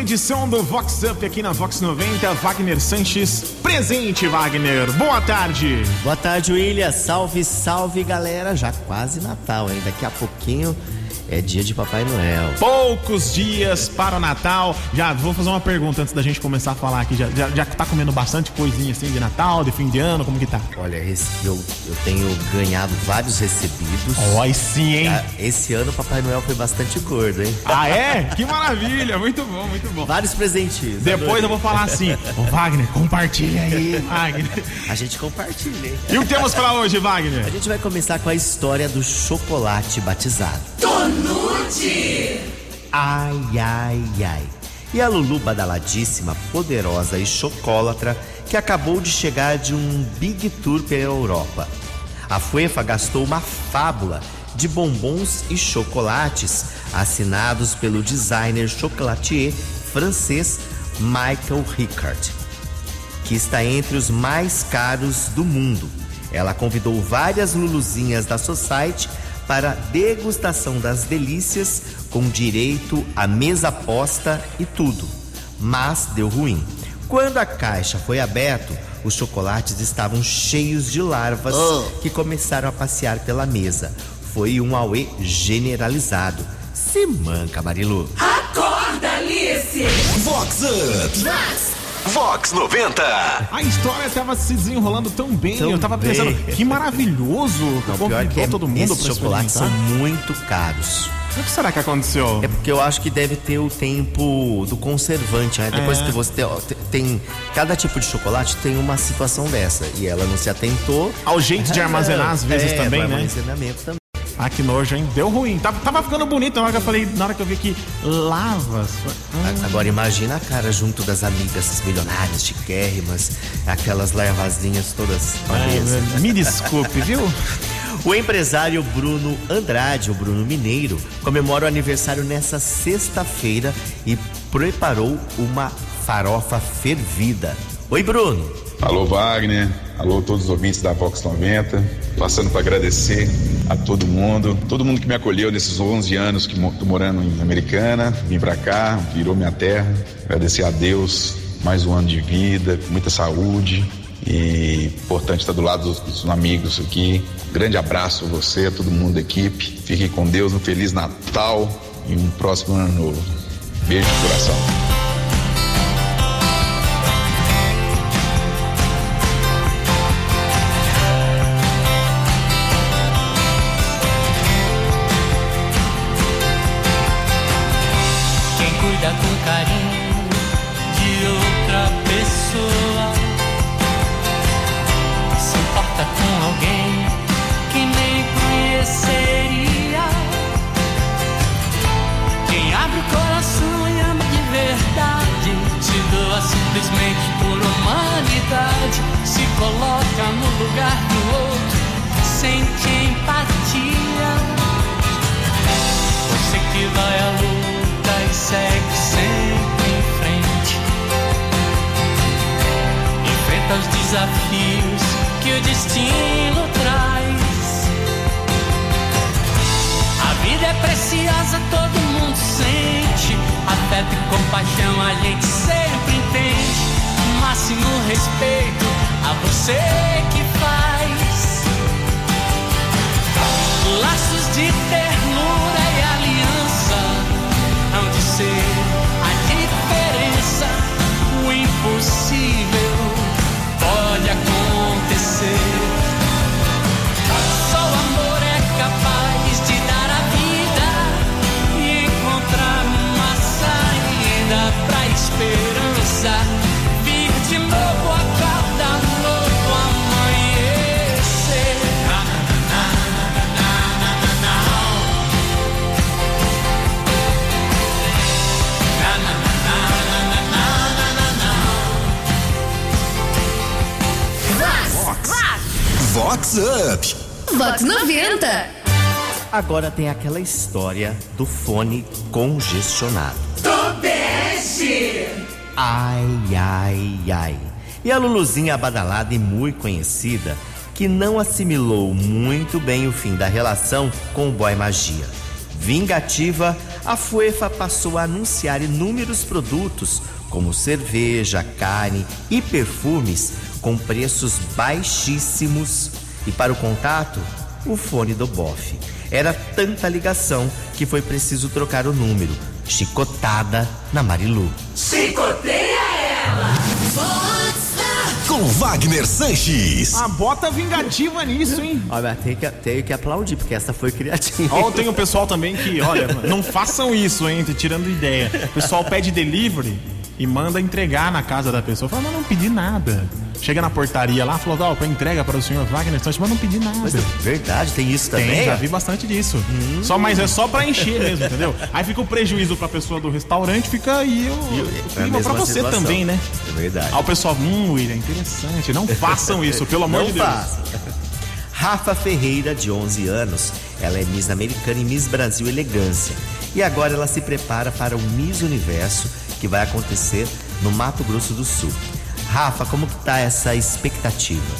edição do Vox Up aqui na Vox 90. Wagner Sanches, presente, Wagner. Boa tarde. Boa tarde, William. Salve, salve, galera. Já quase Natal, hein? Daqui a pouquinho é dia de Papai Noel. Poucos dias para o Natal. Já vou fazer uma pergunta antes da gente começar a falar aqui. Já, já, já tá comendo bastante coisinha assim de Natal, de fim de ano? Como que tá? Olha, eu, eu tenho ganhado vários recebidos. Oi, sim, hein? Esse ano o Papai Noel foi bastante gordo, hein? Ah, é? Que maravilha! Muito bom, muito bom. Vários presentes. Depois eu vou falar assim: Ô, Wagner, compartilha aí, Wagner. A gente compartilha, hein? E o que temos pra hoje, Wagner? A gente vai começar com a história do chocolate batizado. Tonute! Ai, ai, ai. E a Lulu badaladíssima, poderosa e chocólatra que acabou de chegar de um big tour pela Europa. A Fuefa gastou uma fábula de bombons e chocolates assinados pelo designer chocolatier francês Michael Ricard, que está entre os mais caros do mundo. Ela convidou várias luluzinhas da Society para degustação das delícias com direito à mesa posta e tudo. Mas deu ruim. Quando a caixa foi aberta, os chocolates estavam cheios de larvas oh. que começaram a passear pela mesa. Foi um auê generalizado. Se manca, Marilu. Acorda, Alice! Vox Up! Vox Vox 90. A história estava se desenrolando tão bem. Tão eu tava pensando, bem. que maravilhoso. Não, pior que é, todo mundo esses chocolates são muito caros. O que será que aconteceu? É porque eu acho que deve ter o tempo do conservante, né? Depois é. que você tem, tem, Cada tipo de chocolate tem uma situação dessa. E ela não se atentou. Ao jeito de armazenar, às vezes, é, também, né? Armazenamento também. Ah, que nojo, hein? Deu ruim. Tava, tava ficando bonito na hora que eu falei, na hora que eu vi que lavas. Hum. Agora imagina a cara junto das amigas milionárias, chiquérrimas, aquelas larvazinhas todas. É, me desculpe, viu? O empresário Bruno Andrade, o Bruno Mineiro, comemora o aniversário nessa sexta-feira e preparou uma farofa fervida. Oi, Bruno. Alô, Wagner. Alô, todos os ouvintes da Vox 90. Passando para agradecer a todo mundo, todo mundo que me acolheu nesses 11 anos que estou morando em Americana, vim para cá, virou minha terra. Agradecer a Deus mais um ano de vida, com muita saúde e importante estar do lado dos, dos amigos aqui. Grande abraço a você, a todo mundo da equipe. Fiquem com Deus, um feliz Natal e um próximo ano novo. Beijo de coração. Desafios que o destino traz. A vida é preciosa, todo mundo sente. Afeto e compaixão a gente sempre entende. Máximo respeito a você que faz. Laços de ternura Vox Up. Vox 90. Agora tem aquela história do fone congestionado. Tobeste! Ai, ai, ai. E a Luluzinha badalada e muito conhecida, que não assimilou muito bem o fim da relação com o boy magia. Vingativa, a FUEFA passou a anunciar inúmeros produtos, como cerveja, carne e perfumes, com preços baixíssimos. E para o contato, o fone do bofe. Era tanta ligação que foi preciso trocar o número. Chicotada na Marilu. Chicoteia ela! Com Wagner Sanches. Ah, bota vingativa nisso, hein? Olha, tem que, tenho que aplaudir, porque essa foi criativa. Ó, tem o pessoal também que, olha, não façam isso, hein? Tô tirando ideia. O pessoal pede delivery e manda entregar na casa da pessoa. Fala, mas não pedi nada. Chega na portaria lá, falou, ó, pra entrega para o senhor Wagner Santos, mas não pedi nada. Mas é verdade, tem isso também? Tem, já vi bastante disso. Só, mas é só pra encher mesmo, entendeu? Aí fica o prejuízo pra pessoa do restaurante, fica aí o, É a clima pra mesma você situação. também, né? É verdade. Aí o pessoal, hum, William, interessante. Não façam isso, pelo amor Não de Deus. faça. Rafa Ferreira, de 11 anos, ela é Miss Americana e Miss Brasil Elegância. E agora ela se prepara para o Miss Universo, que vai acontecer no Mato Grosso do Sul. Rafa, como que tá essa expectativa?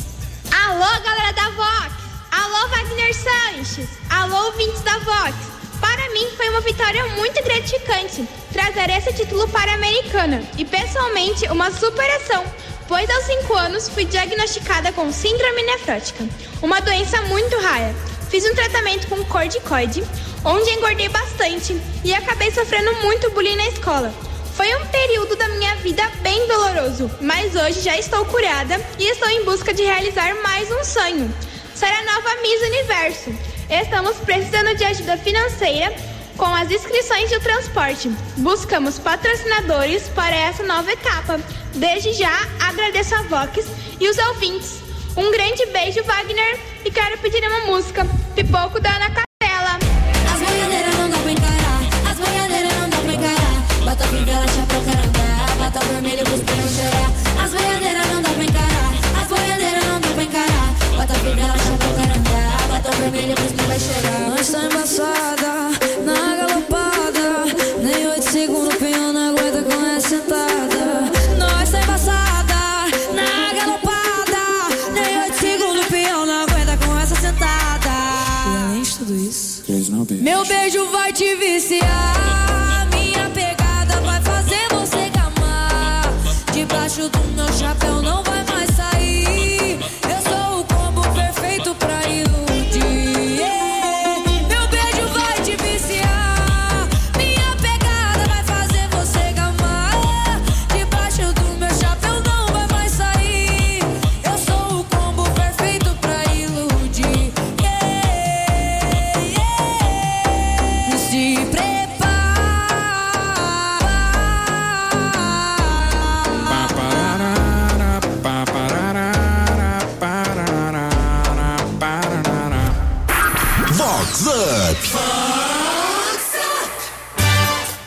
Alô, galera da Vox! Alô, Wagner Sanches! Alô, ouvintes da Vox! Para mim, foi uma vitória muito gratificante trazer esse título para a Americana e, pessoalmente, uma superação, pois aos 5 anos fui diagnosticada com síndrome nefrótica, uma doença muito rara. Fiz um tratamento com corticoide, onde engordei bastante e acabei sofrendo muito bullying na escola. Foi um período da minha vida bem doloroso, mas hoje já estou curada e estou em busca de realizar mais um sonho: ser a nova Miss Universo. Estamos precisando de ajuda financeira com as inscrições e o transporte. Buscamos patrocinadores para essa nova etapa. Desde já agradeço a Vox e os ouvintes. Um grande beijo, Wagner, e quero pedir uma música: Pipoco da Ana do meu chapéu não vai Vox Up.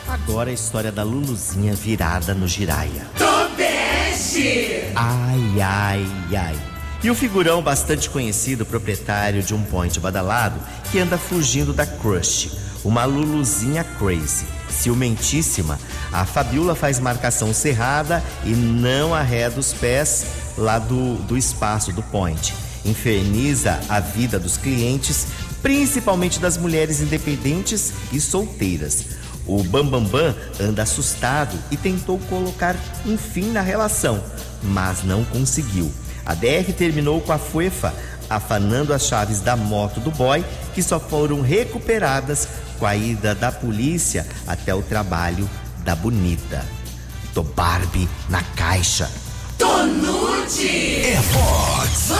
Agora a história da Luluzinha virada no Giraia. Tobeste! Ai, ai, ai. E o figurão bastante conhecido, proprietário de um point badalado, que anda fugindo da crush, uma Luluzinha crazy. Ciumentíssima, a Fabiola faz marcação cerrada e não arreda os pés lá do, do espaço do point. Inferniza a vida dos clientes, principalmente das mulheres independentes e solteiras. O Bambambam Bam Bam anda assustado e tentou colocar um fim na relação, mas não conseguiu. A DR terminou com a Fuefa afanando as chaves da moto do boy, que só foram recuperadas com a ida da polícia até o trabalho da bonita. Tô Barbie na caixa. Tonude! É Vox.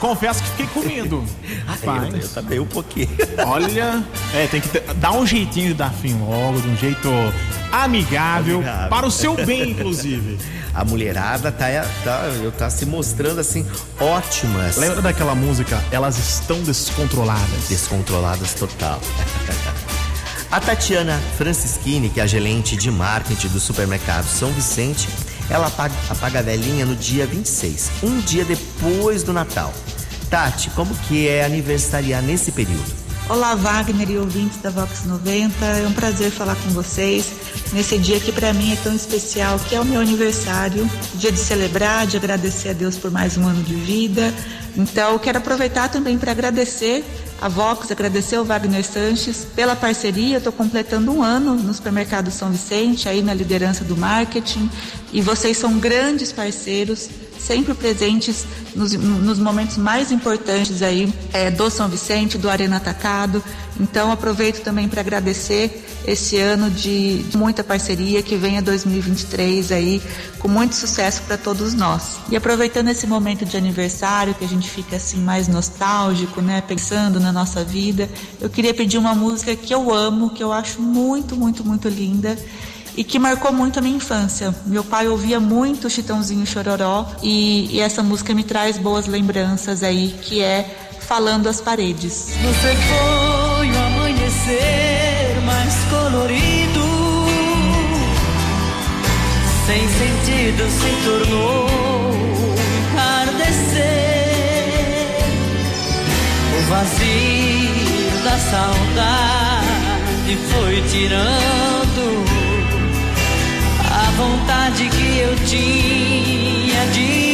Confesso que fiquei com medo. Eu, eu Rapaz, também um pouquinho. olha, é, tem que dar um jeitinho de dar fim logo, de um jeito amigável, Amigável. para o seu bem, inclusive. A mulherada tá, tá, eu tá se mostrando assim ótimas. Lembra daquela música? Elas estão descontroladas. Descontroladas total. A Tatiana Francischini, que é a gerente de marketing do supermercado São Vicente, ela apaga, apaga a velhinha no dia 26, um dia depois do Natal. Tati, como que é aniversariar nesse período? Olá, Wagner e ouvintes da Vox 90. É um prazer falar com vocês nesse dia que para mim é tão especial, que é o meu aniversário, dia de celebrar, de agradecer a Deus por mais um ano de vida. Então, quero aproveitar também para agradecer a Vox, agradecer ao Wagner Sanches pela parceria. Estou completando um ano no supermercado São Vicente, aí na liderança do marketing, e vocês são grandes parceiros sempre presentes nos, nos momentos mais importantes aí é, do São Vicente, do Arena Atacado. Então aproveito também para agradecer esse ano de, de, muita parceria que venha 2023 aí com muito sucesso para todos nós. E aproveitando esse momento de aniversário que a gente fica assim mais nostálgico, né, pensando na nossa vida, eu queria pedir uma música que eu amo, que eu acho muito, muito, muito linda e que marcou muito a minha infância. Meu pai ouvia muito Chitãozinho Chororó e, e essa música me traz boas lembranças aí, que é Falando as Paredes. Você foi o amanhecer mais colorido, sem sentido se tornou entardecer. Vazio da saudade foi tirando vontade que eu tinha de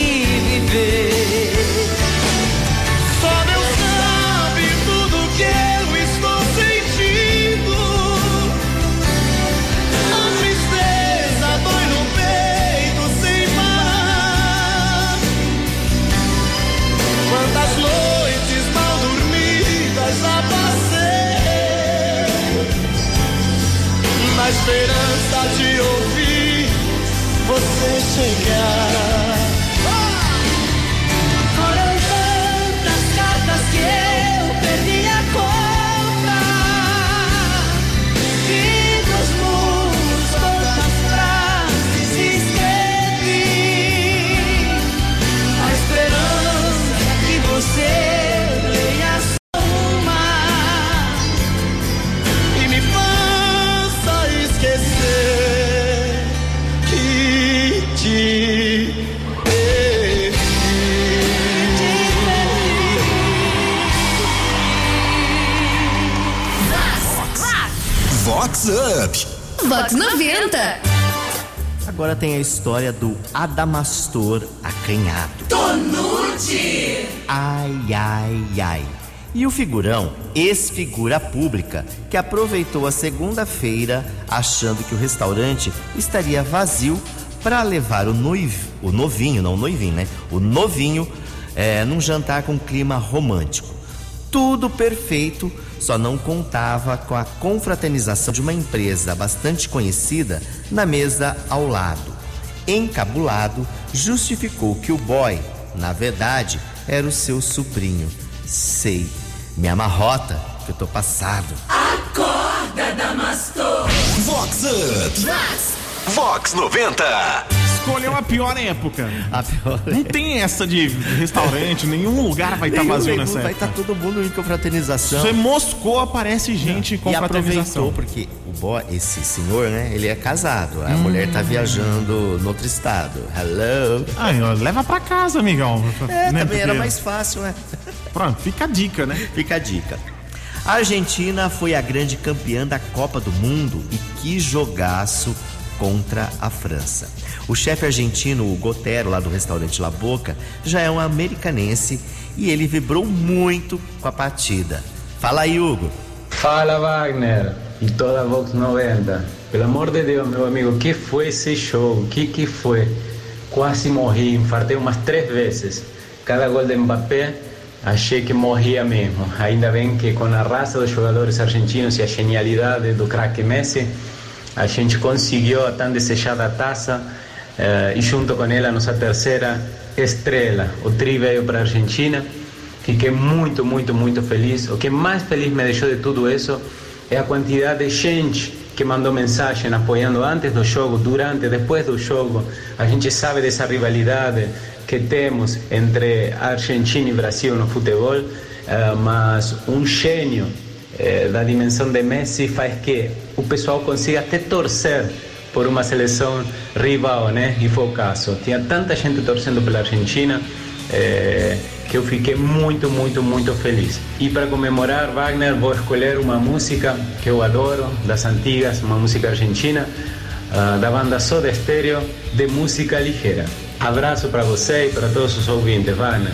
Agora tem a história do Adamastor acanhado. Tonute! Ai, ai, ai. E o figurão, ex-figura pública, que aproveitou a segunda-feira achando que o restaurante estaria vazio para levar o, noiv... o novinho, não o noivinho, né? O novinho é, num jantar com clima romântico. Tudo perfeito, só não contava com a confraternização de uma empresa bastante conhecida na mesa ao lado. Encabulado, justificou que o boy, na verdade, era o seu sobrinho. Sei, me amarrota, que eu tô passado. Acorda, Damastor! Vox Up. Vox 90. Escolheu a pior época. A pior Não tem essa de restaurante, nenhum lugar vai estar Nenhum, vazio nessa Vai época. estar todo mundo em confraternização. Você moscou, aparece gente com e aproveitou porque o boy, esse senhor, né? Ele é casado. A mulher Hum. tá viajando no outro estado. Hello. Ai, ó, leva pra casa, amigão. É, Né, também era mais fácil, né? Pronto, fica a dica, né? Fica a dica. A Argentina foi a grande campeã da Copa do Mundo e que jogaço contra a França. O chefe argentino, o Gotero, lá do restaurante La Boca, já é um americanense e ele vibrou muito com a partida. Fala aí, Hugo. Fala Wagner e toda a Vox 90. Pelo amor de Deus, meu amigo, que foi esse jogo? Que que foi? Quase morri, infartei umas três vezes. Cada gol de Mbappé, achei que morria mesmo. Ainda bem que com a raça dos jogadores argentinos e a genialidade do craque Messi, a gente conseguiu a tão desejada taça eh, e junto com ela a nossa terceira estrela. O tri veio para a Argentina. Fiquei muito, muito, muito feliz. O que mais feliz me deixou de tudo isso é a quantidade de gente que mandou mensagem apoiando antes do jogo, durante, depois do jogo. A gente sabe dessa rivalidade que temos entre Argentina e Brasil no futebol, eh, mas um gênio eh, da dimensão de Messi faz que o pessoal consiga até torcer por uma seleção rival, né? E foi o caso. Tinha tanta gente torcendo pela Argentina eh, que eu fiquei muito, muito, muito feliz. E para comemorar, Wagner, vou escolher uma música que eu adoro, das antigas, uma música argentina, ah, da banda Soda Stereo, de música ligeira. Abraço para você e para todos os ouvintes, Wagner.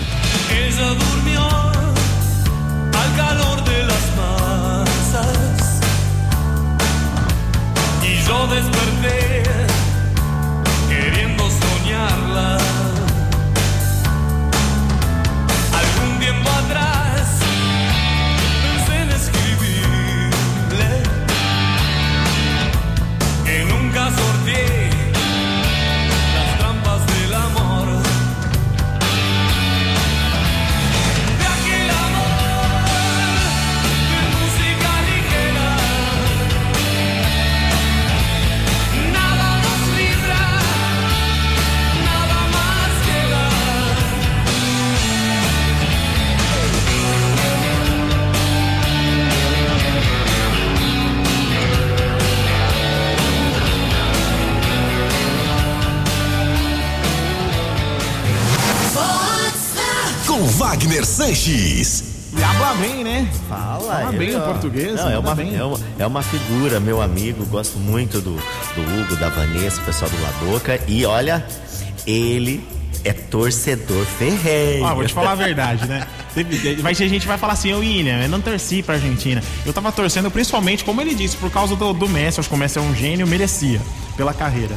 Com Wagner Sanches. E habla bem, né? Fala, Fala bem o português, Não, é, uma, bem. é, uma, é uma figura, meu amigo. Gosto muito do, do Hugo, da Vanessa, o pessoal do Laboca. E olha, ele é torcedor ferrenho. Ó, vou te falar a verdade, né? Vai ter gente que vai falar assim, ô William, eu não torci pra Argentina. Eu tava torcendo principalmente, como ele disse, por causa do, do Messi. Acho que o Messi é um gênio, merecia pela carreira.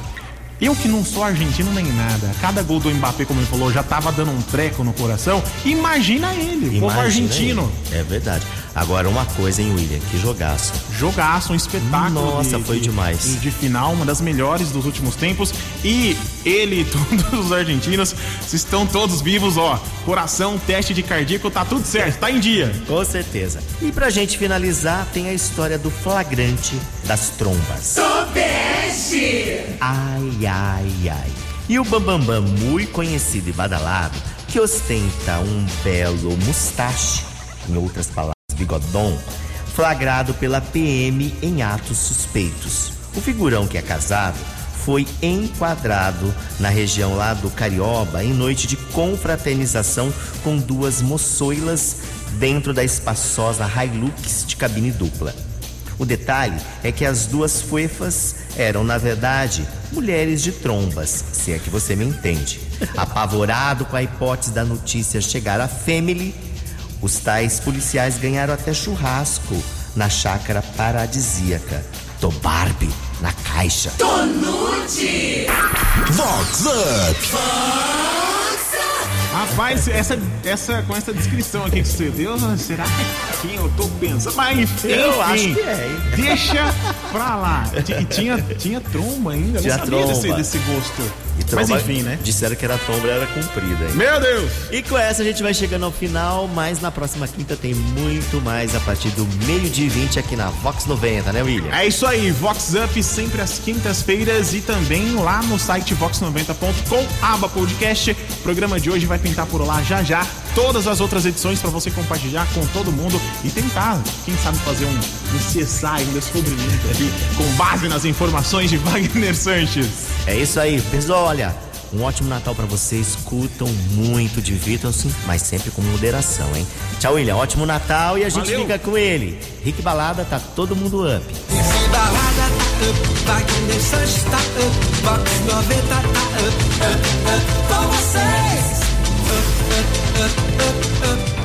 Eu que não sou argentino nem nada. Cada gol do Mbappé, como ele falou, já tava dando um treco no coração. Imagina ele, o povo Imagina argentino. aí. É verdade. Agora, uma coisa, hein, William? Que jogaço. Jogaço, um espetáculo. Nossa, de- foi de- demais. De final, uma das melhores dos últimos tempos. E ele e todos os argentinos estão todos vivos, ó. Coração, teste de cardíaco, tá tudo certo, tá em dia. Com certeza. E pra gente finalizar, tem a história do flagrante das trombas. Ai, ai, ai. E o Bambambam, muito conhecido e badalado, que ostenta um belo mustache, em outras palavras, bigodon, flagrado pela PM em atos suspeitos. O figurão que é casado foi enquadrado na região lá do Carioba em noite de confraternização com duas moçoilas dentro da espaçosa Hilux de cabine dupla. O detalhe é que as duas fuefas eram, na verdade, mulheres de trombas, se é que você me entende. Apavorado com a hipótese da notícia chegar à Family, os tais policiais ganharam até churrasco na chácara paradisíaca do Barbie, na caixa. Tonute! Vox Up. Rapaz, essa, essa, com essa descrição aqui que você deu, será que é quem eu tô pensando? Mas enfim, Eu acho que é, hein? Deixa pra lá. E tinha, tinha tromba ainda, Tinha não sabia desse, tromba. desse gosto. E Mas tromba- enfim, né? Disseram que era tromba, era comprida, hein? Meu Deus! E com essa a gente vai chegando ao final, mas na próxima quinta tem muito mais a partir do meio-dia e 20 aqui na Vox 90, né, William? É isso aí, Vox Up sempre às quintas-feiras e também lá no site vox90.com, aba podcast. O programa de hoje vai pintar por lá já já. Todas as outras edições para você compartilhar com todo mundo e tentar, quem sabe, fazer um, um CSI, um descobrimento aqui com base nas informações de Wagner Sanches. É isso aí, pessoal, olha, um ótimo Natal pra vocês, curtam muito, divirtam-se, mas sempre com moderação, hein? Tchau, William, ótimo Natal e a gente Valeu. fica com ele. Rick Balada, tá todo mundo up. Balada tá up, Wagner Sanches tá up, Vox 90 tá up. up, up, up.